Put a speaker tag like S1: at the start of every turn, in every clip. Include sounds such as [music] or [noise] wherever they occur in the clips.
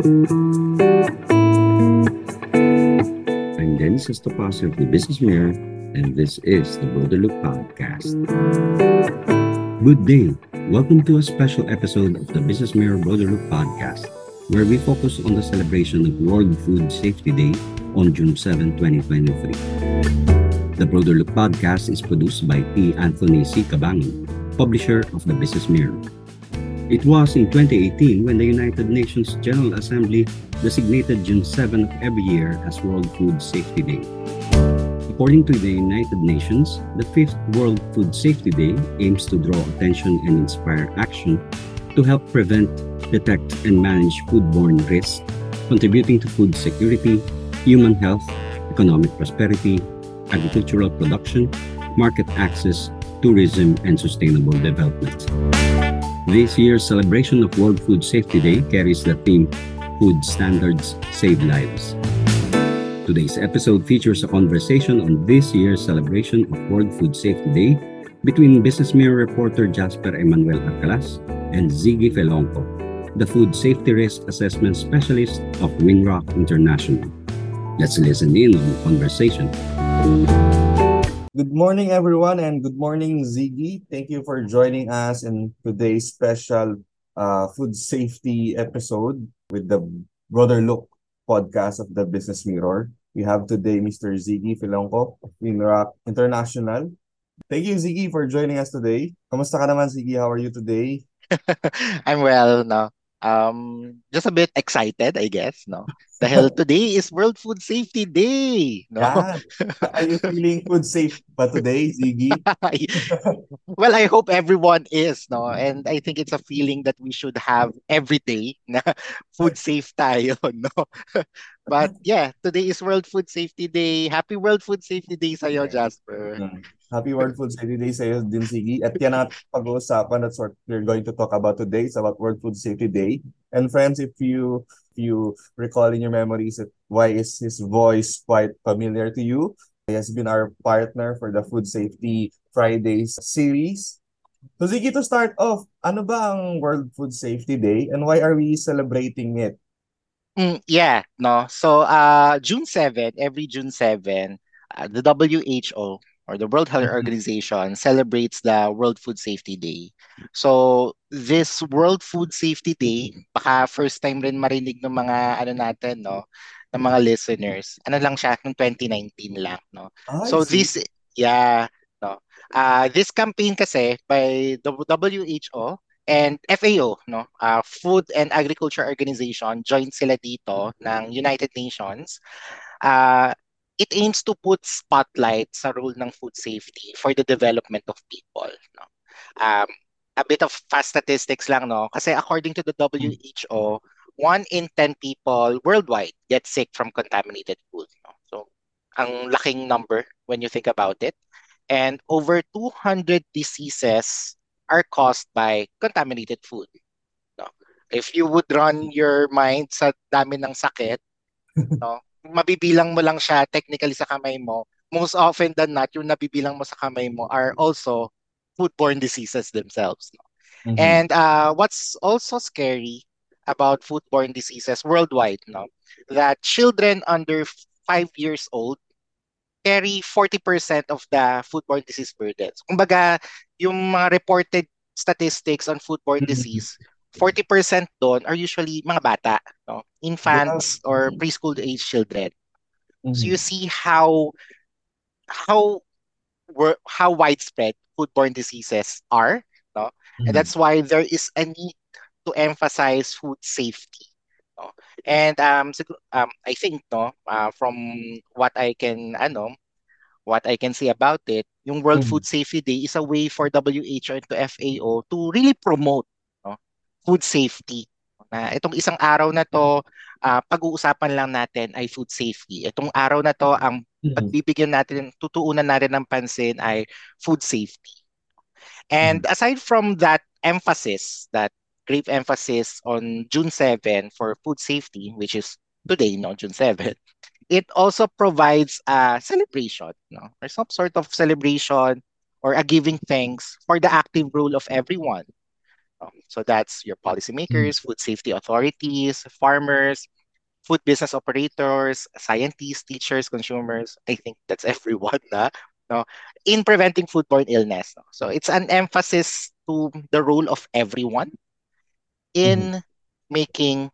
S1: I'm Dennis Estopasio of the Business Mirror, and this is the Broderloo Podcast. Good day. Welcome to a special episode of the Business Mirror Broderloo Podcast, where we focus on the celebration of World Food Safety Day on June 7, 2023. The Broader Look Podcast is produced by P. Anthony C. Cabangon, publisher of the Business Mirror. It was in 2018 when the United Nations General Assembly designated June 7 of every year as World Food Safety Day. According to the United Nations, the fifth World Food Safety Day aims to draw attention and inspire action to help prevent, detect, and manage foodborne risks, contributing to food security, human health, economic prosperity, agricultural production, market access, tourism, and sustainable development. This year's celebration of World Food Safety Day carries the theme Food Standards Save Lives. Today's episode features a conversation on this year's celebration of World Food Safety Day between Business Mirror reporter Jasper Emmanuel Arcalas and Ziggy Felonco, the Food Safety Risk Assessment Specialist of Winrock International. Let's listen in on the conversation.
S2: Good morning, everyone, and good morning, Ziggy. Thank you for joining us in today's special uh, food safety episode with the Brother Look podcast of the Business Mirror. We have today Mr. Ziggy Filonco Winrock International. Thank you, Ziggy, for joining us today. Kamusta ka naman, Ziggy? How are you today? [laughs]
S3: I'm well, no. Um, just a bit excited, I guess, no. the hell [laughs] today is World Food Safety Day, no.
S2: Yeah. Are you feeling food safe but today, Ziggy? [laughs]
S3: well, I hope everyone is, no. And I think it's a feeling that we should have every day na [laughs] food safe tayo, no. But yeah, today is World Food Safety Day. Happy World Food Safety Day sa'yo, Jasper.
S2: Happy World Food Safety Day sa'yo din, Ziggy. At yan ang pag-uusapan. That's what we're going to talk about today. It's about World Food Safety Day. And friends, if you if you recall in your memories that why is his voice quite familiar to you? He has been our partner for the Food Safety Fridays series. So Ziggy, to start off, ano ba ang World Food Safety Day and why are we celebrating it?
S3: Mm, yeah, no. So uh June 7, every June 7, uh, the WHO or the World Health Organization celebrates the World Food Safety Day. So this World Food Safety Day, baka first time rin marinig ng mga ano natin, no, ng mga listeners. Ano lang siya nung 2019 lang, no.
S2: I
S3: So
S2: see.
S3: this yeah, no. Uh this campaign kasi by WHO and FAO, no, uh, Food and Agriculture Organization, joint sila dito ng United Nations. Uh, it aims to put spotlight sa role ng food safety for the development of people. No? Um, a bit of fast statistics lang, no? Kasi according to the WHO, one in 10 people worldwide get sick from contaminated food. No? So, ang laking number when you think about it. And over 200 diseases are caused by contaminated food. No? If you would run your mind sa dami ng sakit, [laughs] no? Mabibilang mo lang siya technically sa kamay mo. Most often than not, yung nabibilang mo sa kamay mo are also foodborne diseases themselves. No?
S2: Mhm.
S3: And uh, what's also scary about foodborne diseases worldwide, no, that children under five years old carry 40% of the foodborne disease burdens. Kumbaga, yung mga reported statistics on foodborne
S2: Mhm.
S3: disease, 40% doon are usually mga bata, no? Infants or
S2: Mhm.
S3: preschool age children. So
S2: Mhm.
S3: you see how how how widespread foodborne diseases are, no? And
S2: Mhm.
S3: that's why there is a need to emphasize food safety. No? And um, sigur- um, I think no, uh, from what I can ano, what I can say about it, yung World
S2: Mhm.
S3: Food Safety Day is a way for WHO and to FAO to really promote food safety. Na itong isang araw na to, ah, pag-uusapan lang natin ay food safety. Itong araw na to, ang
S2: Mhm.
S3: pagbibigyan natin, tutuunan natin ng pansin ay food safety. And aside from that emphasis, that grave emphasis on June 7 for food safety, which is today, no, June 7, it also provides a celebration, no, or some sort of celebration or a giving thanks for the active role of everyone. So that's your policymakers, mm. food safety authorities, farmers, food business operators, scientists, teachers, consumers. I think that's [laughs] everyone na, no, in preventing foodborne illness. No? So it's an emphasis to the role of everyone in mm-hmm. making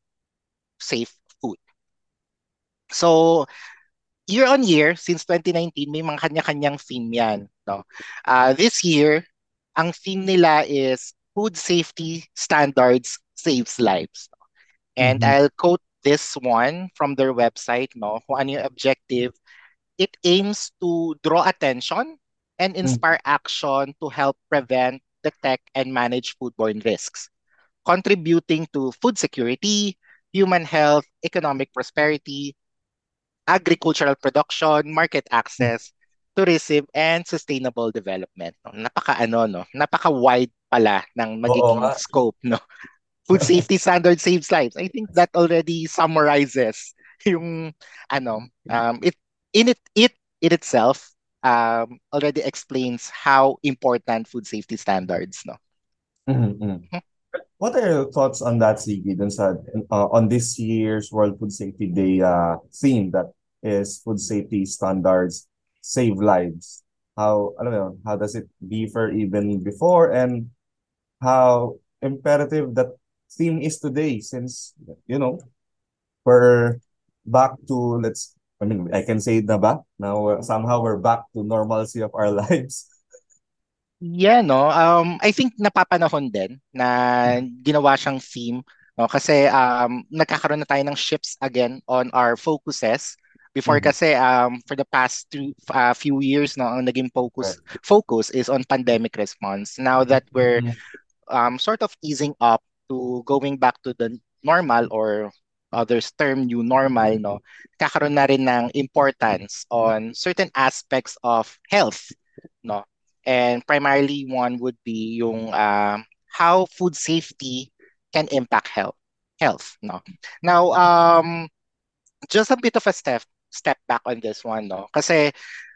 S3: safe food. So year on year, since 2019, may mga kanya-kanyang theme yan. No? Uh, this year, ang theme nila is food safety standards saves lives. And
S2: Mhm.
S3: I'll quote this one from their website, no? Kung ano yung objective. It aims to draw attention and inspire action to help prevent, detect, and manage foodborne risks, contributing to food security, human health, economic prosperity, agricultural production, market access, tourism, and sustainable development. No? Napaka ano, no? Napaka wide pala ng magiging
S2: nga.
S3: scope, no? Food [laughs] safety standard saves lives. I think that already summarizes yung ano, um, it in it it in itself um, already explains how important food safety standards, no?
S2: Mhm, mhm. What are your thoughts on that, Siggy, dun sa, uh, on this year's World Food Safety Day uh, theme that is food safety standards save lives? How, alam mo how does it differ even before and how imperative that theme is today since, you know, we're back to, let's, I mean, I can say na ba? Now, somehow we're back to normalcy of our [laughs] lives.
S3: Yeah, no. Um, I think napapanahon din na ginawa siyang theme, no? Kasi um, nagkakaroon na tayo ng shifts again on our focuses. Before
S2: Mhm.
S3: kasi um, for the past two, uh, few years, no, ang naging focus focus is on pandemic response. Now that we're
S2: Mhm.
S3: um, sort of easing up to going back to the normal or others term new normal, no, kakaroon na rin ng importance on certain aspects of health, no. And primarily one would be yung um, how food safety can impact health, health, no. Now, um, just a bit of a step step back on this one, no, kasi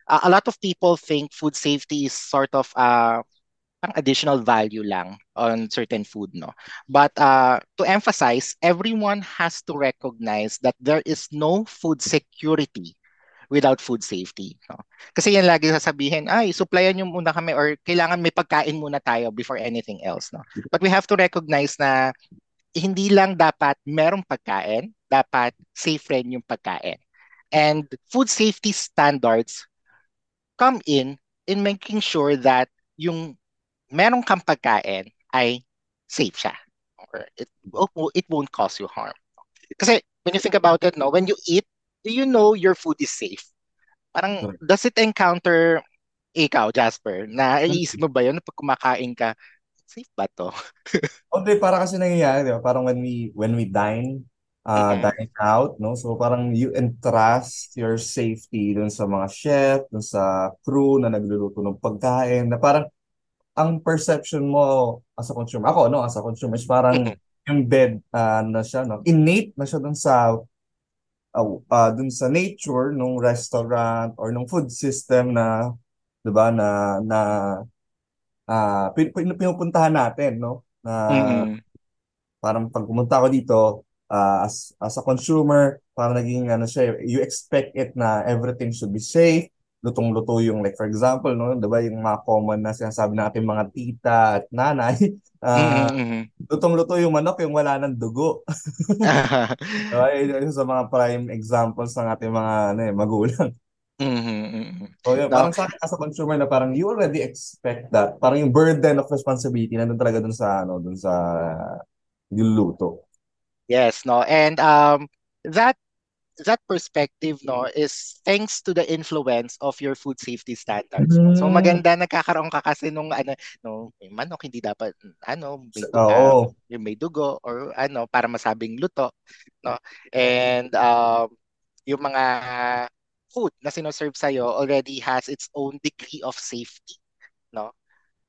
S3: uh, a lot of people think food safety is sort of uh, ang additional value lang on certain food, no? But uh, to emphasize, everyone has to recognize that there is no food security without food safety. No? Kasi yan lagi sasabihin, ay, supplyan nyo muna kami or kailangan may pagkain muna tayo before anything else. No? But we have to recognize na hindi lang dapat merong pagkain, dapat safe rin yung pagkain. And food safety standards come in in making sure that yung merong kang pagkain ay safe siya. Or it, it won't cause you harm. Kasi when you think about it, no, when you eat, do you know your food is safe? Parang,
S2: Correct.
S3: does it encounter ikaw, Jasper, na iisip mo ba yun pag kumakain ka, safe ba to? [laughs]
S2: Okay, para kasi nangyayari, di ba? Parang when we when we dine, uh, dine out, no? So parang you entrust your safety dun sa mga chef, dun sa crew na nagluluto ng pagkain, na parang ang perception mo as a consumer, ako, no, as a consumer, is parang
S3: Mhm.
S2: embed uh, na siya, no? Innate na siya dun sa uh, uh, dun sa nature nung restaurant or nung food system na, 'di ba, na na ah pin- pin- pinupuntahan natin, no? Na
S3: Mhm.
S2: parang pag pumunta ako dito, ah, as, as a consumer, parang naging ano siya, you expect it na everything should be safe, lutong-luto yung like for example, no, 'di ba yung mga common na sinasabi natin mga tita at nanay, [laughs]
S3: Mhm.
S2: lutong-luto yung manok yung wala ng dugo. [laughs] [laughs] Diba? Yun yung sa mga prime examples ng ating mga ano, eh, magulang.
S3: Mhm. Mhm.
S2: So yun,
S3: No,
S2: parang sa akin as a consumer na parang you already expect that. Parang yung burden of responsibility nandun talaga dun sa ano, dun sa niluluto.
S3: Yes, no. And um that that perspective no is thanks to the influence of your food safety standards. No? So
S2: Mm.
S3: maganda nagkakaroon ka kasi nung ano no, may manok hindi dapat ano, may du-
S2: Oo.
S3: yung may dugo or ano para masabing luto, no. And um yung mga food na sinoserve sa'yo already has its own degree of safety, no.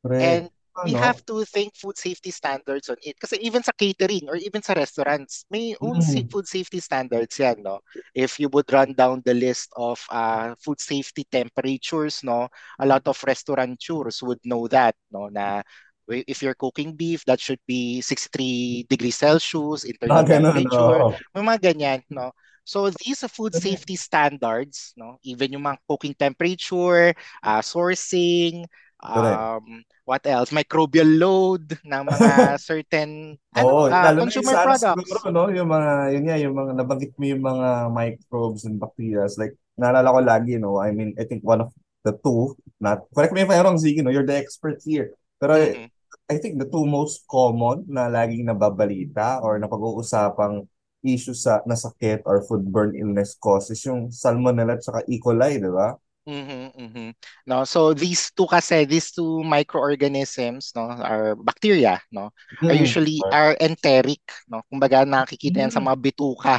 S3: And
S2: Correct.
S3: We
S2: Ano?
S3: have to think food safety standards on it. Kasi even sa catering or even sa restaurants, may own
S2: Mm.
S3: food safety standards yan, no? If you would run down the list of uh, food safety temperatures, no? A lot of restaurateurs would know that, no? Na if you're cooking beef, that should be 63 degrees Celsius, internal
S2: Ah,
S3: temperature,
S2: oo.
S3: may mga ganyan, no? So these are food safety standards, no? Even yung mga cooking temperature, uh, sourcing. Um, what else? Microbial load ng mga [laughs] certain ano,
S2: Oo,
S3: uh, consumer
S2: sa ano
S3: products.
S2: siguro, no? Yung mga, yun nga, yung mga, nabanggit mo yung mga microbes and bacteria. Like, naalala ko lagi, no? I mean, I think one of the two, not, correct me if I'm wrong, Ziggy, no? You're the expert here. Pero
S3: Mhm.
S2: I think the two most common na laging nababalita or napag-uusapang issue sa nasakit or foodborne illness causes yung salmonella at saka E. coli, di ba?
S3: Mhm, mhm. No, so these two kasi, these two microorganisms, no, are bacteria, no, are
S2: Mm.
S3: usually are enteric, no. Kumbaga nakikita yan sa
S2: Mm.
S3: mga bituka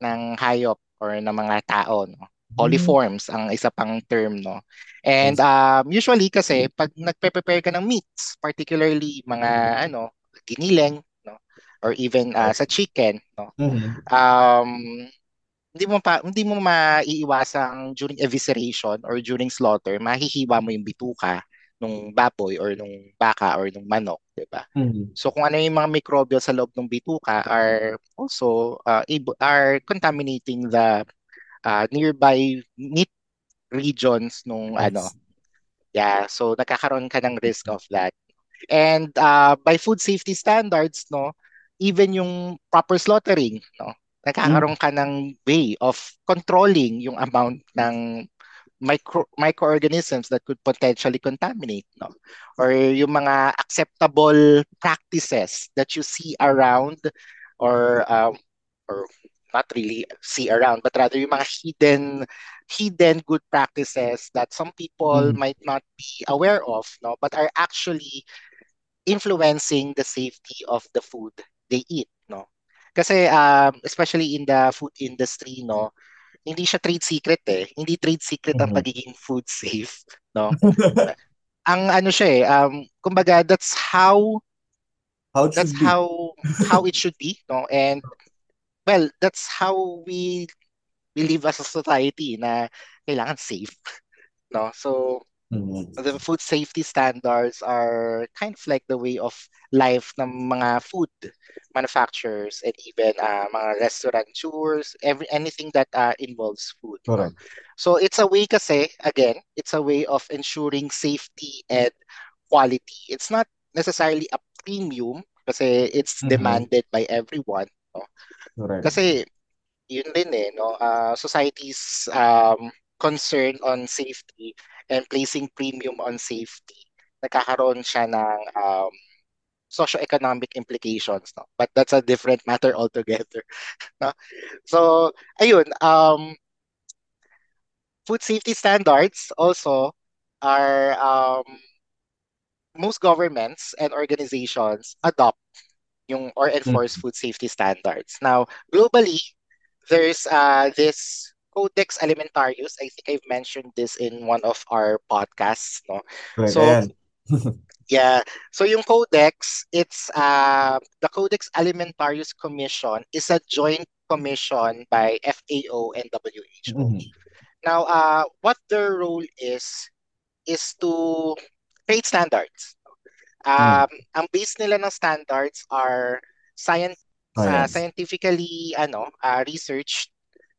S3: ng hayop or ng mga tao, no.
S2: Mm.
S3: Coliforms ang isa pang term, no. And um, usually kasi pag nagpe-prepare ka ng meats, particularly mga ano, giniling, no, or even uh, sa chicken, no.
S2: Mhm.
S3: Um, hindi mo pa hindi mo maiiwasang during evisceration or during slaughter, mahihiwa mo yung bituka nung baboy or nung baka or nung manok, 'di ba?
S2: Mhm.
S3: So kung ano yung mga microbial sa loob ng bituka are also uh, able, are contaminating the uh, nearby meat regions nung ano.
S2: Yes.
S3: Yeah, so nagkakaroon ka ng risk of that. And uh, by food safety standards, no, even yung proper slaughtering, no, nagkakaroon ka ng way of controlling yung amount ng micro microorganisms that could potentially contaminate, no? Or yung mga acceptable practices that you see around or um, or not really see around, but rather yung mga hidden hidden good practices that some people
S2: Mm.
S3: might not be aware of, no, but are actually influencing the safety of the food they eat. Kasi um, especially in the food industry, no, hindi siya trade secret eh. Hindi trade secret ang
S2: Mhm.
S3: pagiging food safe, no. [laughs] Ang ano siya eh, um, kumbaga that's how
S2: How it
S3: that's
S2: be.
S3: how how it should be, no. And [laughs] well, that's how we we live as a society na kailangan safe, no. So
S2: Mhm.
S3: the food safety standards are kind of like the way of life ng mga food manufacturers and even uh, mga restaurateurs, every anything that uh, involves food.
S2: Correct.
S3: So it's a way kasi, again, it's a way of ensuring safety and quality. It's not necessarily a premium kasi it's
S2: Mhm.
S3: demanded by everyone.
S2: Correct.
S3: Kasi yun din eh, no? Uh, society's um, concern on safety and placing premium on safety, nagkakaroon siya ng um, socio-economic implications, no? But that's a different [laughs] matter altogether, [laughs] no? So, ayun, um, food safety standards also are um, most governments and organizations adopt yung or enforce
S2: Mm.
S3: food safety standards. Now, globally, there's uh, this Codex Alimentarius. I think I've mentioned this in one of our podcasts, no?
S2: Correct.
S3: So, [laughs] Yeah. So yung Codex, it's uh, the Codex Alimentarius Commission is a joint commission by FAO and WHO.
S2: Mhm.
S3: Now, uh, what their role is is to create standards. Um, ang base nila ng standards are science
S2: Science.
S3: scientifically ano uh, researched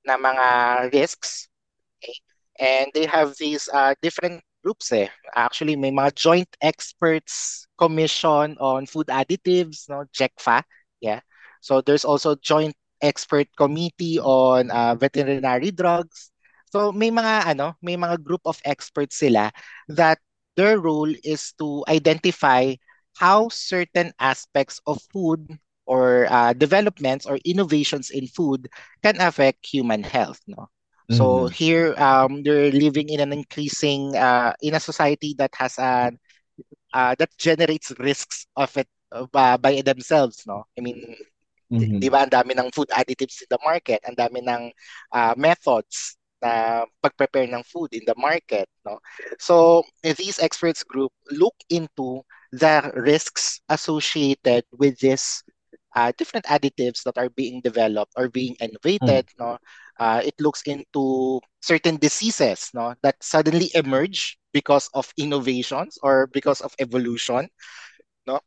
S3: na mga risks. Okay? and they have these uh, different groups eh. Actually may mga joint experts commission on food additives no? JECFA yeah. So there's also joint expert committee on uh, veterinary drugs. So may mga ano may mga group of experts sila that their role is to identify how certain aspects of food or uh, developments or innovations in food can affect human health no so
S2: Mhm.
S3: here um they're living in an increasing uh, in a society that has an uh, that generates risks of it uh, by themselves no i mean
S2: Mhm.
S3: di ba ang dami ng food additives in the market ang dami ng uh, methods na pag-prepare ng food in the market no so these experts group look into the risks associated with this uh, different additives that are being developed or being innovated no? Uh, it looks into certain diseases no? That suddenly emerge because of innovations or because of evolution no?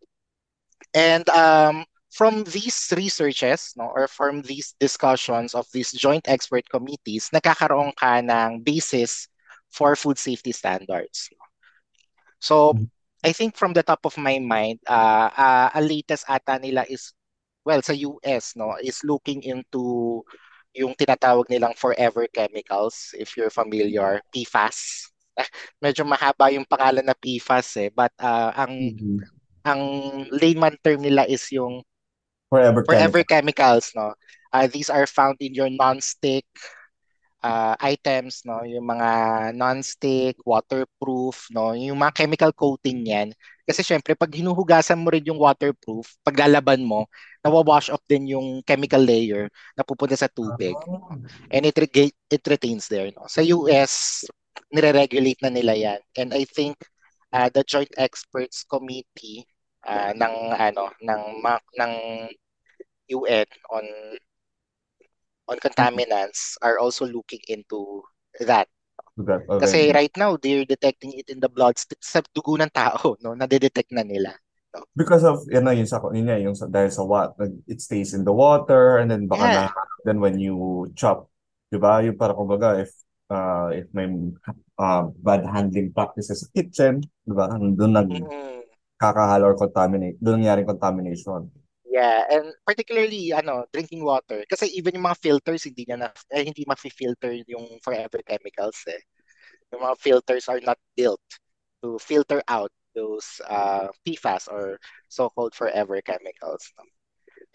S3: And um, from these researches no? Or from these discussions of these joint expert committees nagkakaroon ka ng basis for food safety standards so
S2: Mhm.
S3: I think from the top of my mind uh, uh ang latest ata nila is well sa US no is looking into yung tinatawag nilang forever chemicals if you're familiar PFAS [laughs] medyo mahaba yung pangalan na PFAS eh but uh, ang
S2: Mhm.
S3: ang layman term nila is yung
S2: Forever
S3: forever
S2: chemical.
S3: chemicals no uh, these are found in your non-stick uh, items no? Yung mga non-stick waterproof no? Yung mga chemical coating niyan kasi syempre pag hinuhugasan mo rin yung waterproof paglalaban mo nawawash off din yung chemical layer na pupunta sa tubig.
S2: Ah.
S3: and it rega- it retains there no? Sa US nire-regulate na nila yan. And I think uh, the Joint Experts Committee uh, ng ano ng ng UN on on contaminants are also looking into that
S2: That
S3: kasi
S2: already.
S3: right now they're detecting it in the blood sa dugo ng tao [laughs] no nadedetect na nila
S2: Because of, yun na, yung sa, yun yung sa, dahil sa what, it stays in the water, and then baka
S3: Yeah.
S2: na, then when you chop, di ba, yung para kumbaga, if, uh, if may uh, bad handling practices sa kitchen, di ba, doon
S3: Mm.
S2: nagkakahalo or contaminate, doon nangyari contamination.
S3: Yeah, and particularly ano, drinking water kasi even yung mga filters hindi niya na eh, hindi mafi-filter yung forever chemicals eh. Yung mga filters are not built to filter out those uh, PFAS or so-called forever chemicals.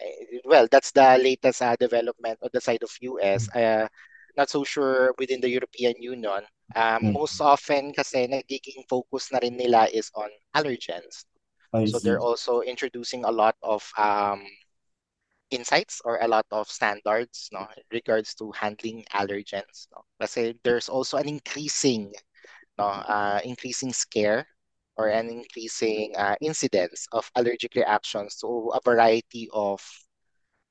S3: Eh, Well, that's the latest uh, development on the side of US. Uh, not so sure within the European Union. Um,
S2: Mm.
S3: most often kasi nagiging focus na rin nila is on allergens.
S2: I
S3: So
S2: see.
S3: they're also introducing a lot of um, insights or a lot of standards no in regards to handling allergens no kasi there's also an increasing no uh, increasing scare or an increasing uh, incidence of allergic reactions to a variety of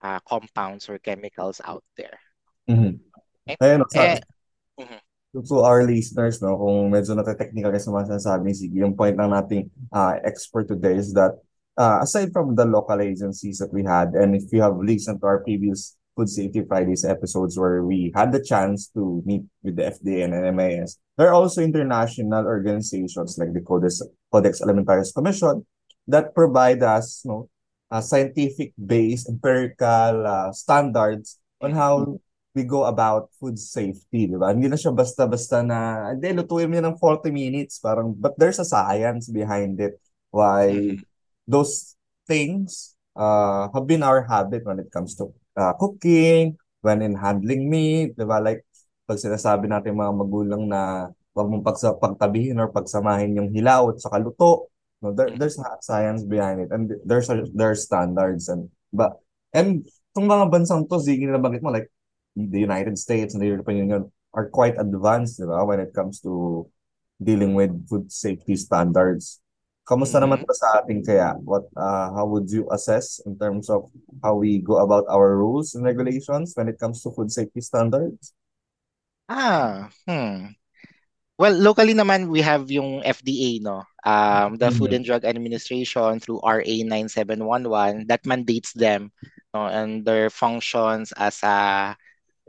S3: uh, compounds or chemicals out there
S2: Mhm.
S3: okay?
S2: Ayun,
S3: eh, mhm.
S2: To our listeners, no, kung medyo nate-technical kasi mga sinasabi Sige, yung point lang nating uh, expert today is that uh, aside from the local agencies that we had, and if you have listened to our previous Food Safety Fridays episodes where we had the chance to meet with the FDA and NMAS, there are also international organizations like the Codex, Codex Alimentarius Commission that provide us no, uh, scientific-based, empirical uh, standards on how we go about food safety, di ba? Hindi na siya basta-basta na, hindi, lutuin mo ng 40 minutes. Parang, but there's a science behind it. Why
S3: Mhm.
S2: those things uh, have been our habit when it comes to uh, cooking, when in handling meat, di ba? Like, pag sinasabi natin mga magulang na huwag mong pagsa pagtabihin or pagsamahin yung hilaw at saka luto. No, there, there's a science behind it and there's a, there's standards and but and itong mga bansang to, sige bagit mo like the United States and the European Union are quite advanced, di ba, when it comes to dealing with food safety standards. Kamusta naman
S3: Mhm.
S2: ba sa ating kaya? What uh, how would you assess in terms of how we go about our rules and regulations when it comes to food safety standards?
S3: ah hmm Well, locally naman we have yung FDA, no? Um, the Food
S2: Mhm.
S3: and Drug Administration through RA 9711 that mandates them, no, and their functions as a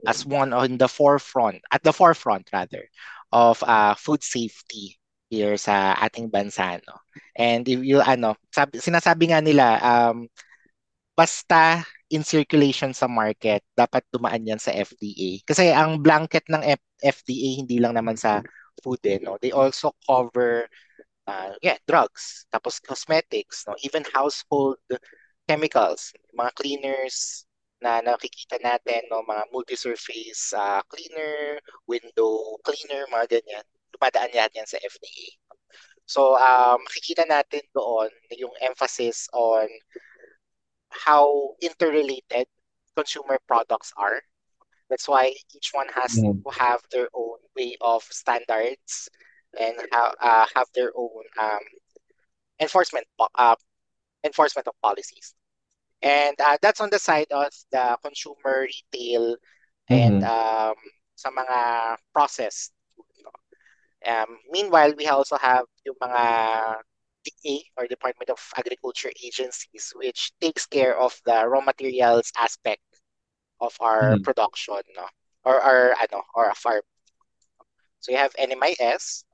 S3: as one on the forefront, at the forefront rather, of uh, food safety here sa ating bansa, no? And if you ano, sabi, sinasabi nga nila um basta in circulation sa market, dapat dumaan yan sa FDA. Kasi ang blanket ng F- FDA hindi lang naman sa food eh, no? They also cover uh, yeah, drugs, tapos cosmetics, no? Even household chemicals, mga cleaners na nakikita natin, no? Mga multi-surface uh, cleaner, window cleaner, mga ganyan. Dumadaan yan yan sa FDA. So, um, makikita natin doon yung emphasis on how interrelated consumer products are. That's why each one has
S2: Mhm.
S3: to have their own way of standards and have uh, have their own um, enforcement uh, enforcement of policies. And uh, that's on the side of the consumer retail and
S2: Mhm.
S3: um, sa mga no? Um, meanwhile, we also have yung mga DA or Department of Agriculture agencies which takes care of the raw materials aspect of our
S2: Mhm.
S3: production no or our ano or a farm so you have NMIS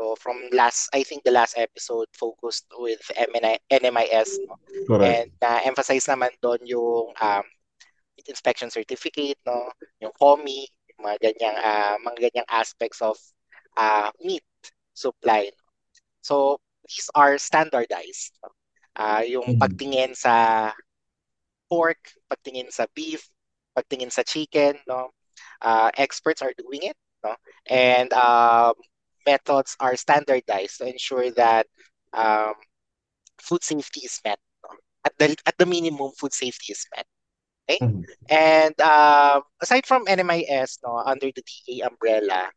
S3: so from last I think the last episode focused with MNI, NMIS no
S2: Correct.
S3: and na emphasize naman doon yung um inspection certificate no yung COMI yung mga ganyang ah, mga ganyang aspects of uh, meat supply so these are standardized no? Ah, yung
S2: Mhm.
S3: pagtingin sa pork pagtingin sa beef pagtingin sa chicken no uh, experts are doing it no and um, methods are standardized to ensure that um, food safety is met. At the at the minimum food safety is met okay?
S2: Mhm.
S3: and um, aside from NMIS no under the DA umbrella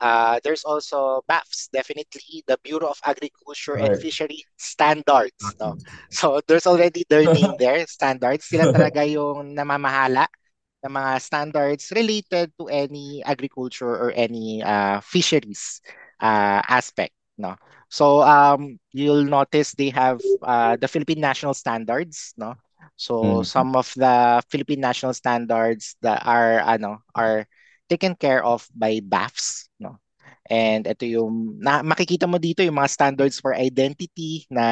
S3: uh, there's also BAFS definitely the Bureau of Agriculture and
S2: Right.
S3: Fishery Standards no? So there's already their [laughs] name there standards. Sila [laughs] talaga yung namamahala ng mga standards related to any agriculture or any uh, fisheries uh, aspect no so um you'll notice they have uh, the Philippine National Standards no so
S2: Mhm.
S3: some of the Philippine National Standards that are ano are taken care of by BAFS no and ito yung na, makikita mo dito yung mga standards for identity na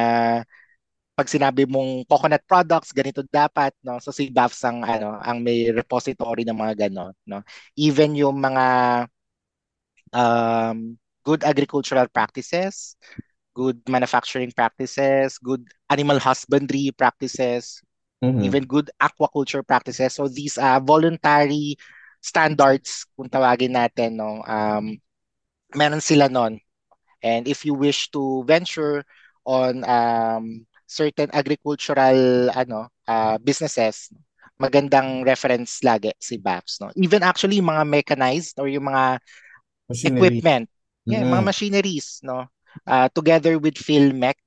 S3: pag sinabi mong coconut products, ganito dapat, no? So si BAFS ang ano, ang may repository ng mga ganon, no? Even yung mga um, good agricultural practices, good manufacturing practices, good animal husbandry practices,
S2: Mhm.
S3: even good aquaculture practices. So these are voluntary standards kung tawagin natin, no? Um, meron sila nun. And if you wish to venture on um, certain agricultural ano uh, businesses, magandang reference lagi si BAPS. No? Even actually mga mechanized or yung mga
S2: Machinery.
S3: equipment, yeah,
S2: Mhm.
S3: mga machineries, no? Uh, together with PhilMech,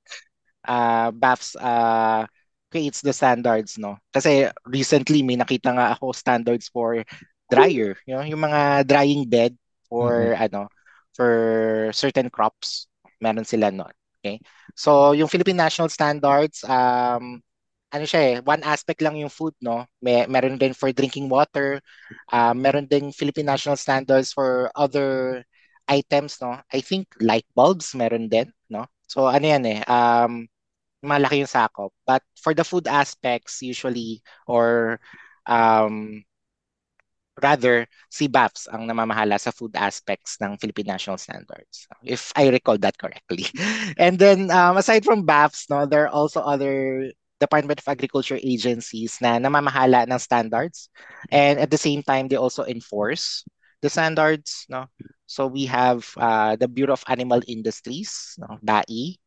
S3: uh, BAPS uh, creates the standards, no? Kasi recently may nakita nga ako standards for dryer, you know, yung mga drying bed for ano, for certain crops, meron sila nun. Okay? So, yung Philippine National Standards, um, ano siya eh, one aspect lang yung food, no? May, meron din for drinking water, uh, meron din Philippine National Standards for other items, no? I think light bulbs meron din, no? So, ano yan eh, um, malaki yung sakop. But for the food aspects, usually, or um, rather, si BAFS ang namamahala sa food aspects ng Philippine National Standards, if I recall that correctly. [laughs] And then, um, aside from BAFS, no, there are also other Department of Agriculture agencies na namamahala ng standards. And at the same time, they also enforce the standards. No? So we have uh, the Bureau of Animal Industries, no? BAI.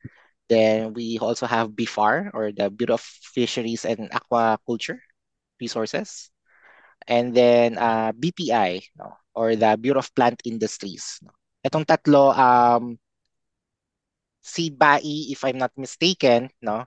S3: Then we also have BIFAR, or the Bureau of Fisheries and Aquaculture Resources. And then uh, BPI, no? or the Bureau of Plant Industries. No? Itong tatlo, um, si BAI, if I'm not mistaken, no,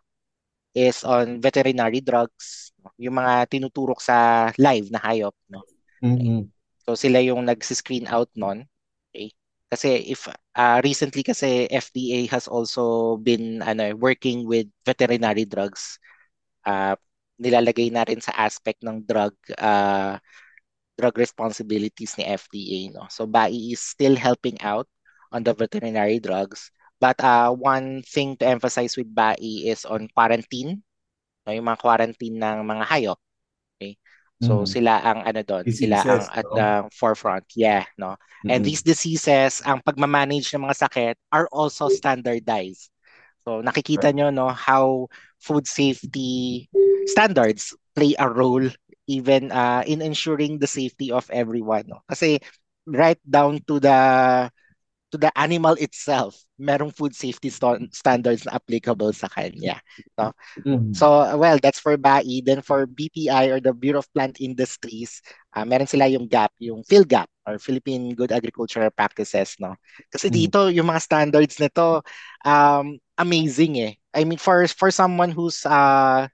S3: is on veterinary drugs, no? yung mga tinuturok sa live na hayop. No?
S2: Mhm.
S3: So sila yung nag-screen out nun. Okay? Kasi if uh, recently kasi FDA has also been ano working with veterinary drugs. Uh, nilalagay na rin sa aspect ng drug uh, drug responsibilities ni FDA no. So BAI is still helping out on the veterinary drugs. But uh, one thing to emphasize with BAI is on quarantine, no, yung mga quarantine ng mga hayop. So
S2: Mhm.
S3: sila ang ano doon, sila ang at the forefront. Yeah, no. And
S2: Mhm.
S3: these diseases, ang pagmamanage ng mga sakit are also standardized. So nakikita nyo no how food safety standards play a role even uh, in ensuring the safety of everyone. No? Kasi right down to the to the animal itself, merong food safety sto- standards na applicable sa kanya. No?
S2: Mhm.
S3: So, well, that's for BAI. Then for BPI or the Bureau of Plant Industries, uh, meron sila yung GAP, yung PhilGAP or Philippine Good Agricultural Practices, no? Kasi
S2: Mhm.
S3: dito, yung mga standards nito, um, amazing eh. I mean, for for someone who's uh,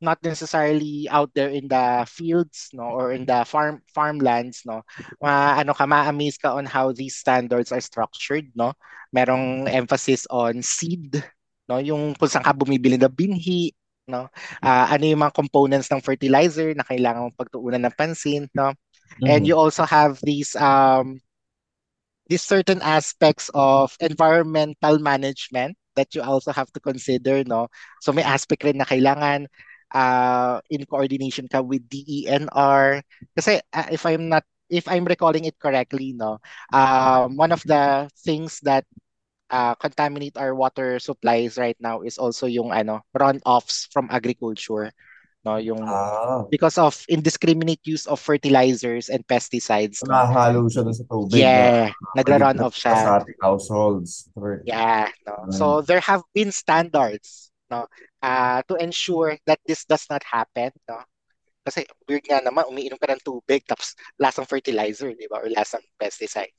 S3: not necessarily out there in the fields no or in the farm farmlands no ma ano ka ma-amaze ka on how these standards are structured no merong emphasis on seed no? Yung kung saan ka bumibili ng binhi, no? Uh, ano yung mga components ng fertilizer na kailangan mong pagtuunan ng pansin, no? Mm-hmm. And you also have these um these certain aspects of environmental management that you also have to consider, no? So may aspect rin na kailangan uh, in coordination ka with DENR. Kasi uh, if I'm not if I'm recalling it correctly, no, um, one of the things that uh, contaminate our water supplies right now is also yung ano runoffs from agriculture no yung ah. because of indiscriminate use of fertilizers and pesticides
S2: no? nahalo siya sa tubig
S3: yeah no? nagra-run off siya
S2: sa ating households
S3: yeah no so there have been standards no uh, to ensure that this does not happen no kasi weird nga naman umiinom ka ng tubig tapos lasang fertilizer di ba or lasang pesticide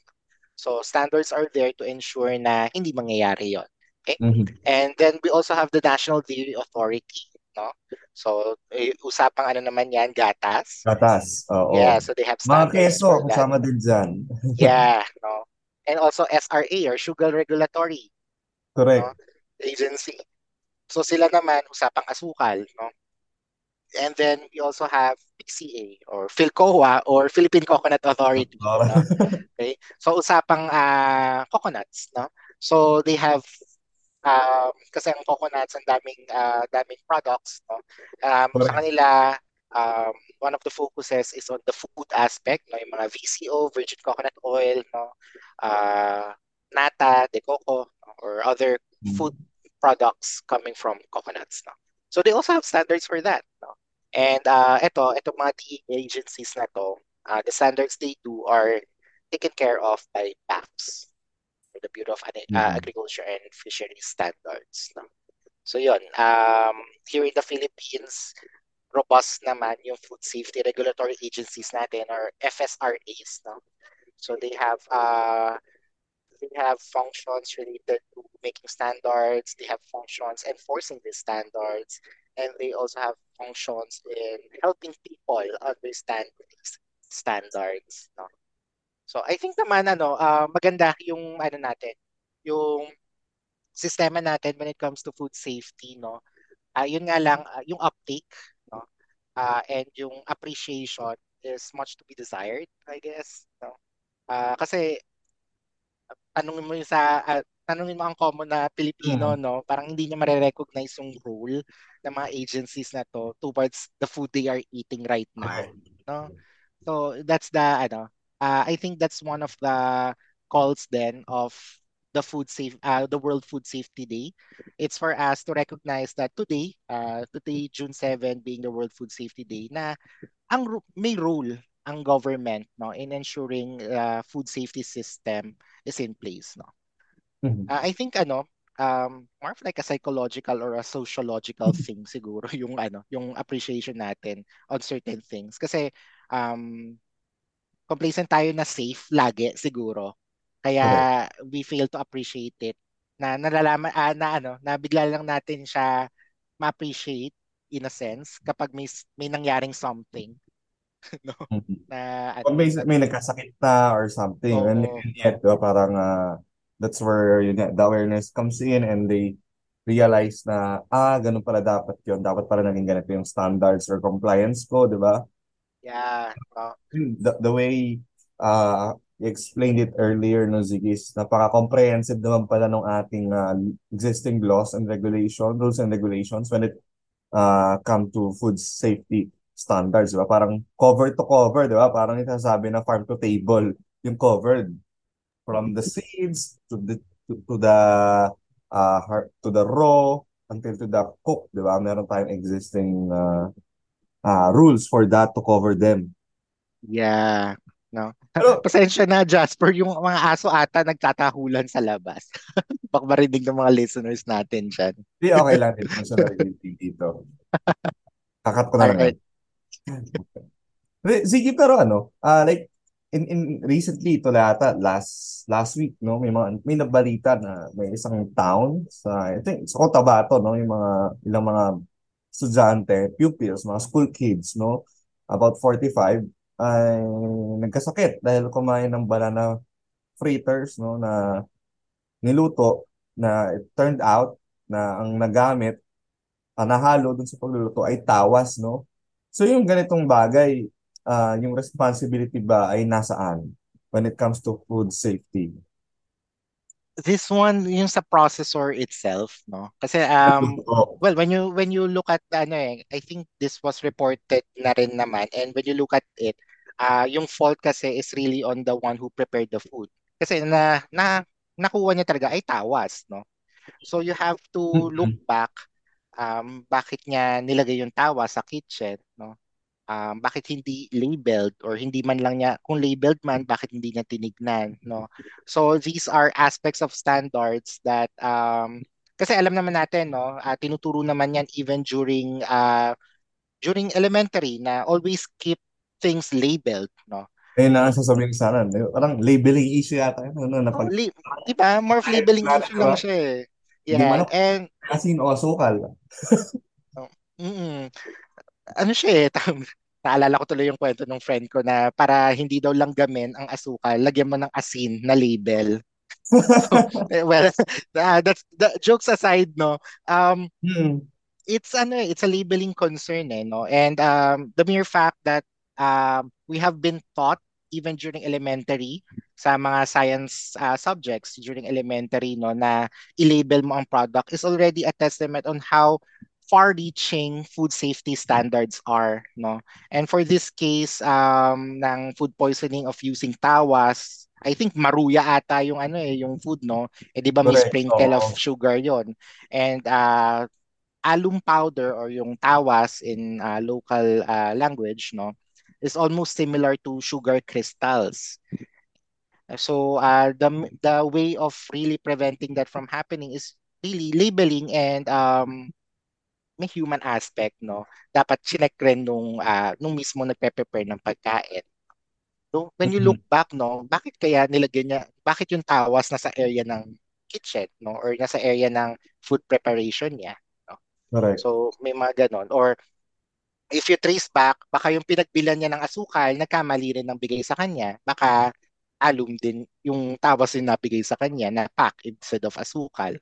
S3: So standards are there to ensure na hindi mangyayari yon. Okay? Mm-hmm. And then we also have the National Dairy Authority, no? So eh, usapang ano naman 'yan, gatas.
S2: Gatas. Oo.
S3: Yeah, so they have standards.
S2: Mga keso kasama din diyan. [laughs]
S3: yeah, no. And also SRA or Sugar Regulatory.
S2: Correct. No?
S3: Agency. So sila naman usapang asukal, no? And then we also have PCA or PhilCoA or Philippine Coconut Authority. no? [laughs] Okay? So usapang uh, coconuts, no? So they have um, kasi ang coconuts ang daming uh, daming products, no? Um, sa kanila um, one of the focuses is on the food aspect, no? Yung mga VCO, virgin coconut oil, no? Uh, nata, de coco, no? or other mm. food products coming from coconuts, no? So they also have standards for that. No? And uh, ito, itong mga DEA agencies na to, uh, the standards they do are taken care of by BAFS, the Bureau of uh, mm-hmm. Agriculture and Fisheries Standards. No? So yun, um, here in the Philippines, robust naman yung food safety regulatory agencies natin or FSRAs. No? So they have uh, they have functions related to making standards, they have functions enforcing these standards, and they also have functions in helping people understand these standards. No? So I think naman ano, uh, maganda yung ano natin, yung sistema natin when it comes to food safety, no. Uh, yun nga lang uh, yung uptake, no. Uh, and yung appreciation is much to be desired, I guess, no. Uh, kasi tanungin mo yung sa uh, tanungin mo ang common na Pilipino mm. no? Parang hindi niya mare-recognize yung role ng mga agencies na to towards the food they are eating right now no? So that's the ano uh, I think that's one of the calls then of the food safe uh, the World Food Safety Day. It's for us to recognize that today uh, today June 7 being the World Food Safety Day na ang may role ang government no in ensuring uh, food safety system is in place no mm-hmm. uh, I think ano um more of like a psychological or a sociological [laughs] thing siguro yung ano yung appreciation natin on certain things kasi um complacent tayo na safe lagi siguro kaya okay. we fail to appreciate it na nalalaman uh, na ano na bigla lang natin siya ma-appreciate in a sense kapag may may nangyaring something [laughs] no? Mm-hmm. Na,
S2: ano, Pag may, may nagkasakit na or something, oh, and, and yet, diba, parang uh, that's where yun, the awareness comes in and they realize na, ah, ganun pala dapat yun. Dapat pala naging ganito yung standards or compliance ko, di ba?
S3: Yeah.
S2: Uh, the, the way uh, you explained it earlier, no, Zigis, napaka-comprehensive naman pala ng ating uh, existing laws and regulation, rules and regulations when it uh, come to food safety standards, di ba? Parang cover to cover, di ba? Parang sabi na farm to table yung covered. From the seeds to the to, to the uh, to the raw until to the cook, di ba? Meron tayong existing uh, uh, rules for that to cover them.
S3: Yeah. No. Pero, Pasensya na, Jasper, yung mga aso ata nagtatahulan sa labas. [laughs] Baka marinig ng mga listeners natin dyan.
S2: Hindi, okay lang. Hindi mo siya dito. Kakat ko na lang. Right. Sige, pero ano, uh, like, in, in recently, ito lata, last, last week, no, may mga, may nabalita na may isang town sa, I think, sa Cotabato, no, yung mga, ilang mga estudyante, pupils, mga school kids, no, about 45, ay nagkasakit dahil kumain ng banana fritters, no, na niluto, na it turned out na ang nagamit, uh, nahalo dun sa pagluluto ay tawas, no? So yung ganitong bagay, uh, yung responsibility ba ay nasaan when it comes to food safety?
S3: this one yung sa processor itself no? Kasi um [laughs] well when you when you look at ano eh I think this was reported na rin naman. And when you look at it uh, yung fault kasi is really on the one who prepared the food. Kasi na na nakuha niya talaga ay tawas no? So you have to look back um bakit niya nilagay yung tawas sa kitchen no um, bakit hindi labeled or hindi man lang niya kung labeled man bakit hindi niya tinignan no so these are aspects of standards that um kasi alam naman natin no uh, tinuturo naman yan even during uh, during elementary na always keep things labeled no
S2: eh na sasabihin ko sana, parang labeling issue yata yun. Ano,
S3: napag- oh, li- di ba? More of labeling issue lang siya eh. Yeah, and...
S2: Asin o asukal. [laughs]
S3: oh, mm ano siya eh, naalala ko tuloy yung kwento ng friend ko na para hindi daw lang gamin ang asukal, lagyan mo ng asin na label. so, [laughs] eh, well, uh, [laughs] that's the jokes aside, no. Um, hmm. it's ano, eh, it's a labeling concern, eh, no. And um, the mere fact that um, we have been taught even during elementary sa mga science uh, subjects during elementary no na i-label mo ang product is already a testament on how far-reaching food safety standards are no? And for this case um ng food poisoning of using tawas I think maruya ata yung ano eh yung food no? Eh di ba may sprinkle oh. of sugar yon and uh alum powder or yung tawas in uh, local uh, language no is almost similar to sugar crystals so uh the the way of really preventing that from happening is really labeling and um may human aspect, no? Dapat chinek rin nung, uh, nung mismo nagpe-prepare ng pagkain. So, when you look back, no, bakit kaya nilagyan niya, bakit yung tawas nasa area ng kitchen, no? Or nasa area ng food preparation niya, no?
S2: Correct.
S3: So, may mga ganon. Or, if you trace back, baka yung pinagbilan niya ng asukal, nagkamali rin ng bigay sa kanya. Baka alum din yung tawas din nabigay sa kanya na pack instead of asukal.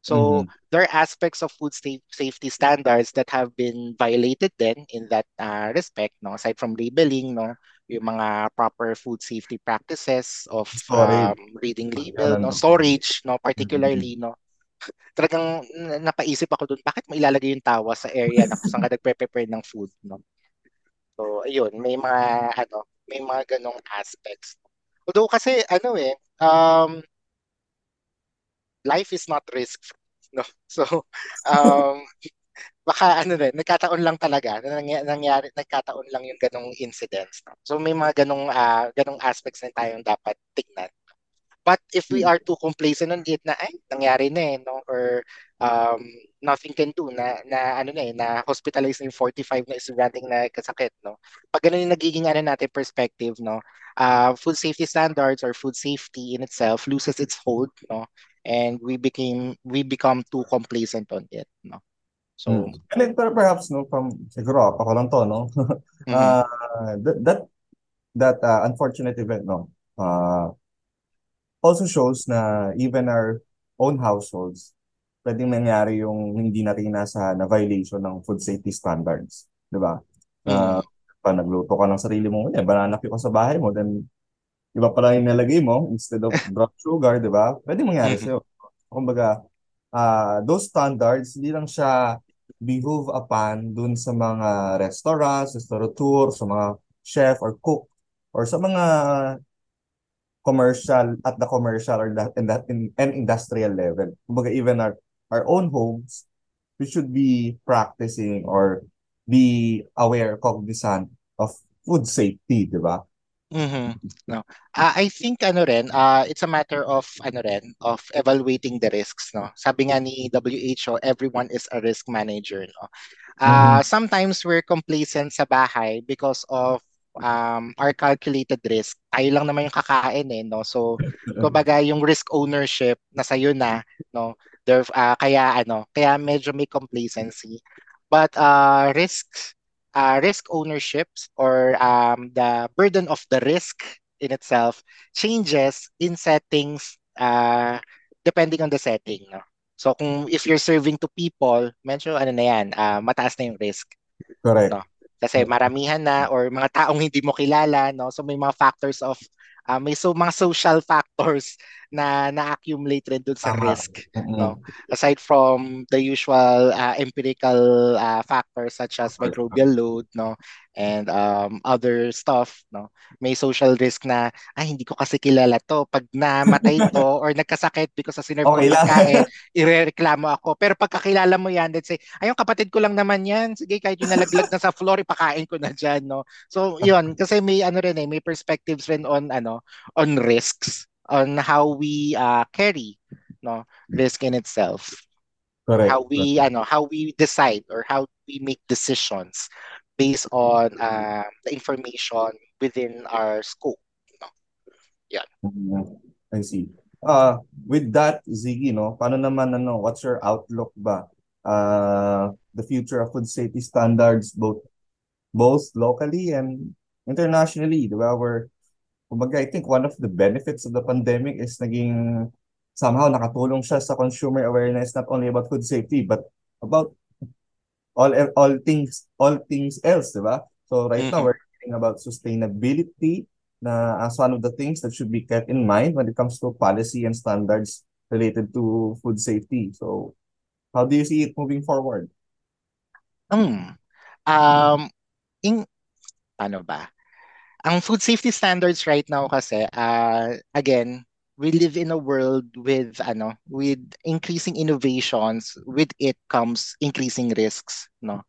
S3: So mm-hmm. there are aspects of food safety standards that have been violated then in that uh, respect, no? Aside from labeling, no? Yung mga proper food safety practices of um, reading label, no? Storage, no? Particularly, mm-hmm. no? [laughs] Talagang napaisip ako dun, bakit mo ilalagay yung tawa sa area na kung saan ka [laughs] nagpe-prepare ng food, no? So, ayun, may mga, ano, may mga ganong aspects. Although kasi, ano eh, um, life is not risk no [laughs] so um [laughs] baka ano rin nagkataon lang talaga nangyari, nangyari nagkataon lang yung ganong incidents no? so may mga ganong uh, ganong aspects na tayong dapat tignan but if we hmm. are too complacent on it na ay nangyari na eh no? Or um nothing can do na na ano na eh na hospitalized na yung 45 na estudyanteng na kasakit no? Pag ganun yung nagiging ano natin perspective no? Uh, food safety standards or food safety in itself loses its hold no? And we became we become too complacent on it no? So
S2: mm. and then perhaps no from siguro ako lang to no? [laughs] Mm-hmm. uh, that that, that uh, unfortunate event no? Uh, also shows na even our own households pwedeng mangyari yung hindi natin nasa na violation ng food safety standards di ba mm-hmm. uh, pa nagluto ka ng sarili mo, yan, banana ka sa bahay mo, then iba pala yung nilagay mo instead of [laughs] brown sugar, di ba? Pwede mangyari mm-hmm. sa'yo. Kumbaga, uh, those standards, hindi lang siya behoove upon dun sa mga restaurants, restaurateur, sa mga chef or cook, or sa mga commercial, at the commercial or that, in that, in, and industrial level. Kumbaga, even our, our own homes, we should be practicing or be aware, cognizant of food safety, di ba?
S3: Mm-hmm. No. Uh, I think ano rin, uh, it's a matter of ano rin, of evaluating the risks, no. Sabi nga ni WHO, everyone is a risk manager, no. Uh, mm-hmm. sometimes we're complacent sa bahay because of um our calculated risk. Tayo lang naman yung kakain eh, no. So, [laughs] kumbaga yung risk ownership nasa iyo na, no. There uh, kaya ano, kaya medyo may complacency. But uh risks uh, risk ownerships or um, the burden of the risk in itself changes in settings uh, depending on the setting. No? So kung if you're serving to people, medyo ano na yan, uh, mataas na yung risk.
S2: Correct.
S3: No? Kasi maramihan na or mga taong hindi mo kilala, no? So may mga factors of uh, may so mga social [laughs] factors na na-accumulate rin dun sa
S2: Tama.
S3: risk. No? Aside from the usual uh, empirical uh, factors such as microbial load, no? And um, other stuff, no? May social risk na, ay, hindi ko kasi kilala to. Pag namatay [laughs] to or nagkasakit because sa sinerve okay, ko pagkain, [laughs] irereklamo ako. Pero pagkakilala mo yan, let's say, ayun, kapatid ko lang naman yan. Sige, kahit yung nalaglag na sa floor, ipakain ko na dyan, no? So, yun, [laughs] kasi may ano rin eh, may perspectives rin on, ano, on risks, on how we uh, carry, no, risk in itself.
S2: Correct.
S3: How we, Correct. ano, how we decide or how we make decisions based on uh, the information within our scope. No? Yeah.
S2: Mm-hmm. I see. Uh, with that, Ziggy, no, paano naman, ano, what's your outlook ba? Uh, the future of food safety standards, both both locally and internationally, di ba? We're, kumbaga, I think one of the benefits of the pandemic is naging somehow nakatulong siya sa consumer awareness not only about food safety but about all all things all things else, di ba? So right mm-hmm. now we're talking about sustainability na as one of the things that should be kept in mind when it comes to policy and standards related to food safety. So how do you see it moving forward?
S3: Um, um in ano ba? Ang food safety standards right now kasi uh again we live in a world with ano with increasing innovations with it comes increasing risks no?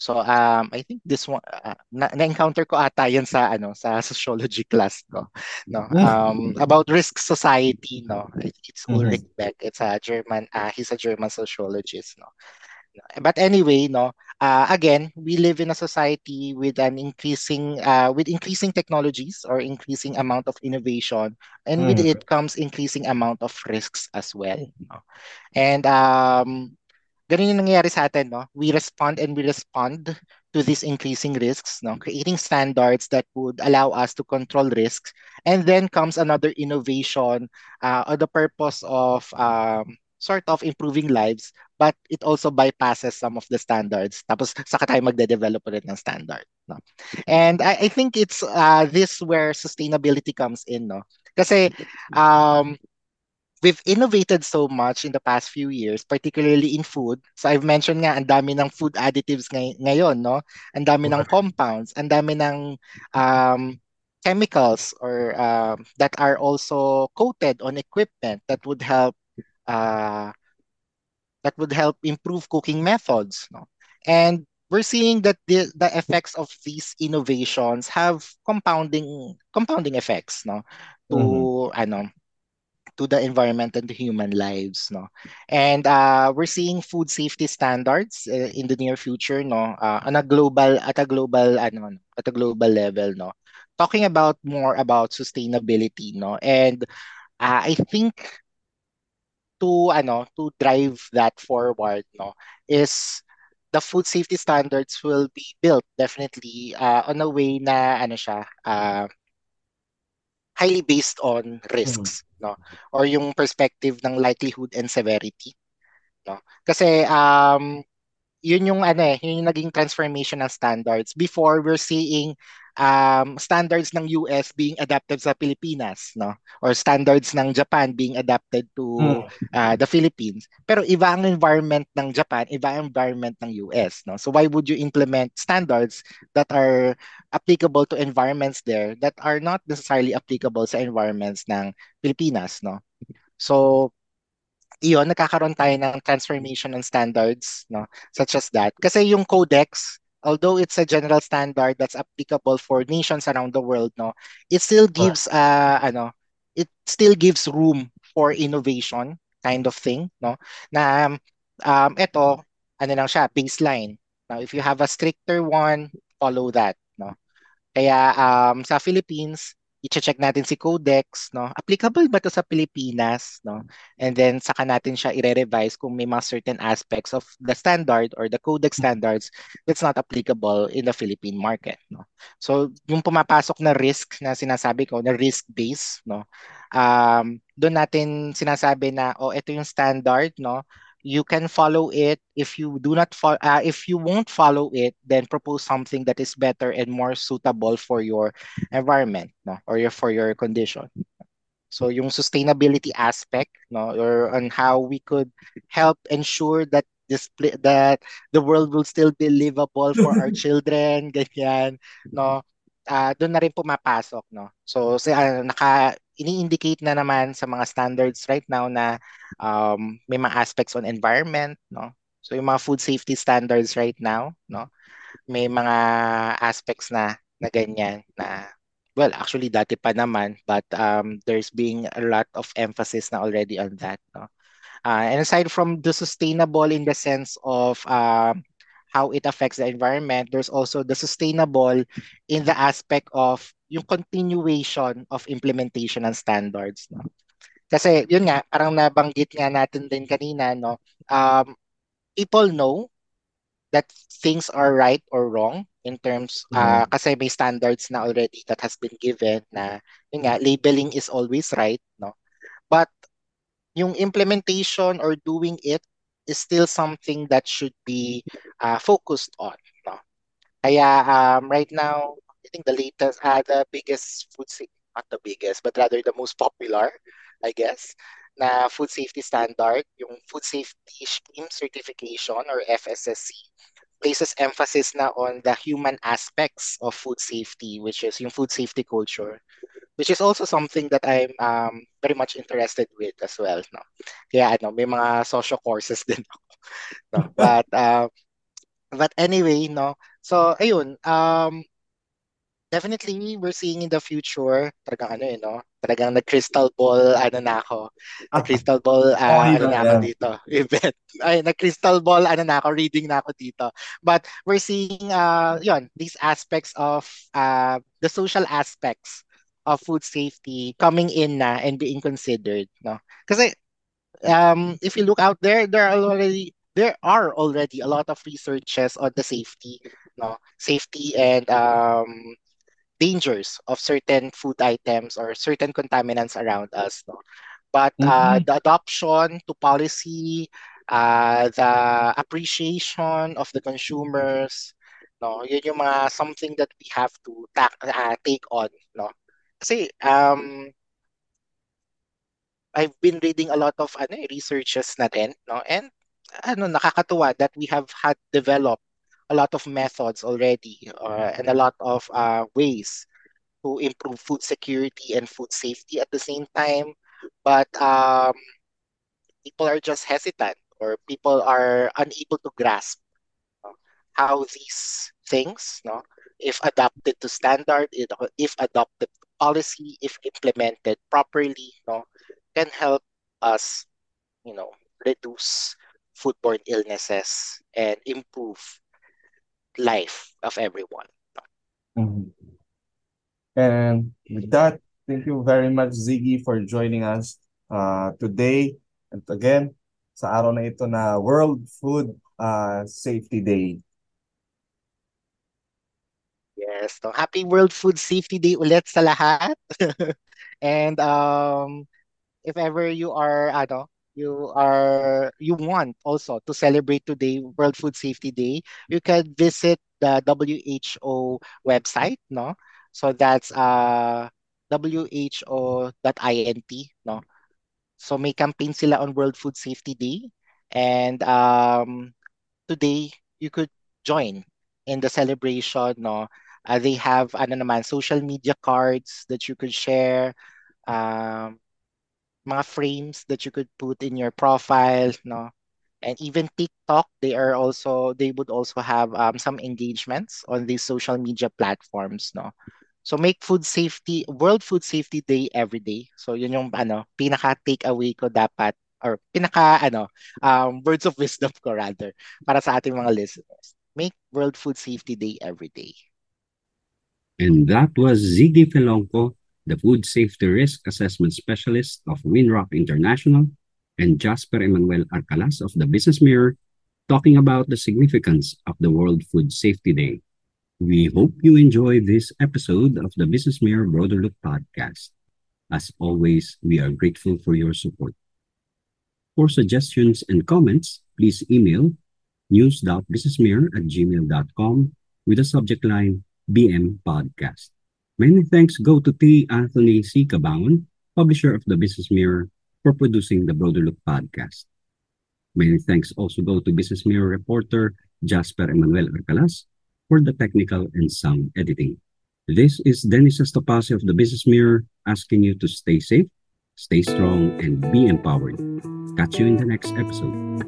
S3: So um i think this one uh, na, encounter ko ata yan sa ano sa [laughs] sociology class ko no? [laughs] Um about risk society no? It's Ulrich mm-hmm. Beck it's a german uh, he's a german sociologist no? But anyway no uh, again we live in a society with an increasing uh, with increasing technologies or increasing amount of innovation and mm. with it comes increasing amount of risks as well no? and um ganun yung nangyayari sa atin no we respond and we respond to these increasing risks no creating standards that would allow us to control risks and then comes another innovation uh, on the purpose of um, sort of improving lives but it also bypasses some of the standards. Tapos saka tayo magde-develop ulit ng standard no? And I, I think it's uh, this where sustainability comes in no? Kasi um we've innovated so much in the past few years particularly in food. So I've mentioned nga ang dami ng food additives ngay- ngayon no? Ang dami ng compounds ang dami ng um chemicals or um, that are also coated on equipment that would help uh, that would help improve cooking methods. No? And we're seeing that the, the effects of these innovations have compounding compounding effects no to mm-hmm. ano to the environment and the human lives no and uh, we're seeing food safety standards uh, in the near future no uh, on a global at a global ano at a global level no talking about more about sustainability no and uh, i think to ano to drive that forward no is the food safety standards will be built definitely uh, on a way na ano siya uh, highly based on risks mm-hmm. no or yung perspective ng likelihood and severity no kasi um yun yung ano eh yun yung naging transformation ng standards before we're seeing um, standards ng US being adapted sa Pilipinas, no? Or standards ng Japan being adapted to hmm. uh, the Philippines. Pero iba ang environment ng Japan, iba ang environment ng US, no? So why would you implement standards that are applicable to environments there that are not necessarily applicable sa environments ng Pilipinas, no? So iyon nagkakaroon tayo ng transformation ng standards no such as that kasi yung codex although it's a general standard that's applicable for nations around the world no it still gives uh ano it still gives room for innovation kind of thing no. Na um ito ano lang siya baseline. Now if you have a stricter one follow that no. Kaya um sa Philippines i-check natin si Codex, no? Applicable ba to sa Pilipinas, no? And then saka natin siya i-revise kung may mga certain aspects of the standard or the Codex standards that's not applicable in the Philippine market, no? So, yung pumapasok na risk na sinasabi ko, na risk base, no? Um, doon natin sinasabi na oh, ito yung standard, no? You can follow it. If you do not follow uh, if you won't follow it then propose something that is better and more suitable for your environment no or your for your condition. So yung sustainability aspect no or on how we could help ensure that this that the world will still be livable for our [laughs] children ganyan no uh, doon na rin pumapasok no. So uh, naka ini-indicate na naman sa mga standards right now na um, may mga aspects on environment, no? So yung mga food safety standards right now, no? May mga aspects na na ganyan na well, actually dati pa naman, but um, there's being a lot of emphasis na already on that, no? Uh, and aside from the sustainable in the sense of uh, how it affects the environment, there's also the sustainable in the aspect of yung continuation of implementation ng standards. No? Kasi yun nga, parang nabanggit nga natin din kanina, no? um, people know that things are right or wrong in terms uh, mm-hmm. kasi may standards na already that has been given na yun nga labeling is always right no but yung implementation or doing it is still something that should be uh, focused on no kaya um, right now I think the latest, uh, the biggest food safety, not the biggest, but rather the most popular, I guess, na food safety standard, yung Food Safety Scheme Certification or FSSC, places emphasis na on the human aspects of food safety, which is yung food safety culture, which is also something that I'm um, very much interested with as well. No? Kaya ano, may mga social courses [laughs] din ako. No? But, uh, but anyway, no? So, ayun, um, definitely we're seeing in the future talagang ano eh no? Talagang nag crystal ball ano na ako. Nag crystal [laughs] ball uh, oh, ano na ako dito [laughs] event. Ay nag crystal ball ano na ako reading na ako dito. But we're seeing uh yon these aspects of uh the social aspects of food safety coming in na and being considered no? Kasi um if you look out there there are already there are already a lot of researches on the safety no? Safety and um dangers of certain food items or certain contaminants around us. No? But uh, mm-hmm. the adoption to policy, uh, the appreciation of the consumers, no, yun yung mga something that we have to ta- uh, take on. No? Kasi um, I've been reading a lot of ano, eh, researches na rin, no? and ano, nakakatuwa that we have had developed a lot of methods already uh, and a lot of uh, ways to improve food security and food safety at the same time. But um, people are just hesitant or people are unable to grasp how these things, no, if adapted to standard, if adopted policy, if implemented properly, no, can help us, you know, reduce foodborne illnesses and improve life of everyone.
S2: Mm-hmm. And with that, thank you very much, Ziggy, for joining us uh, today. And again, sa araw na ito na World Food uh, Safety Day.
S3: Yes, so happy World Food Safety Day ulit sa lahat. [laughs] and um, if ever you are ano, you are you want also to celebrate today World Food Safety Day, you can visit the WHO website, no? So that's uh who.int, no? So may campaign sila on World Food Safety Day and um today you could join in the celebration, no? Uh, they have ano naman social media cards that you could share um mga frames that you could put in your profile, no? And even TikTok, they are also they would also have um, some engagements on these social media platforms, no? So make food safety, World Food Safety Day every day. So yun yung ano, pinaka takeaway ko dapat or pinaka ano, um, words of wisdom ko rather para sa ating mga listeners. Make World Food Safety Day every day.
S1: And that was Ziggy Felonco the Food Safety Risk Assessment Specialist of Winrock International, and Jasper Emmanuel Arcalas of the Business Mirror, talking about the significance of the World Food Safety Day. We hope you enjoy this episode of the Business Mirror Broader Look podcast. As always, we are grateful for your support. For suggestions and comments, please email news.businessmirror at gmail.com with the subject line BM Podcast. Many thanks go to T. Anthony C. Cabangon, publisher of the Business Mirror, for producing the Broader Look podcast. Many thanks also go to Business Mirror reporter Jasper Emmanuel Arcalas for the technical and sound editing. This is Dennis Estopase of the Business Mirror asking you to stay safe, stay strong, and be empowered. Catch you in the next episode.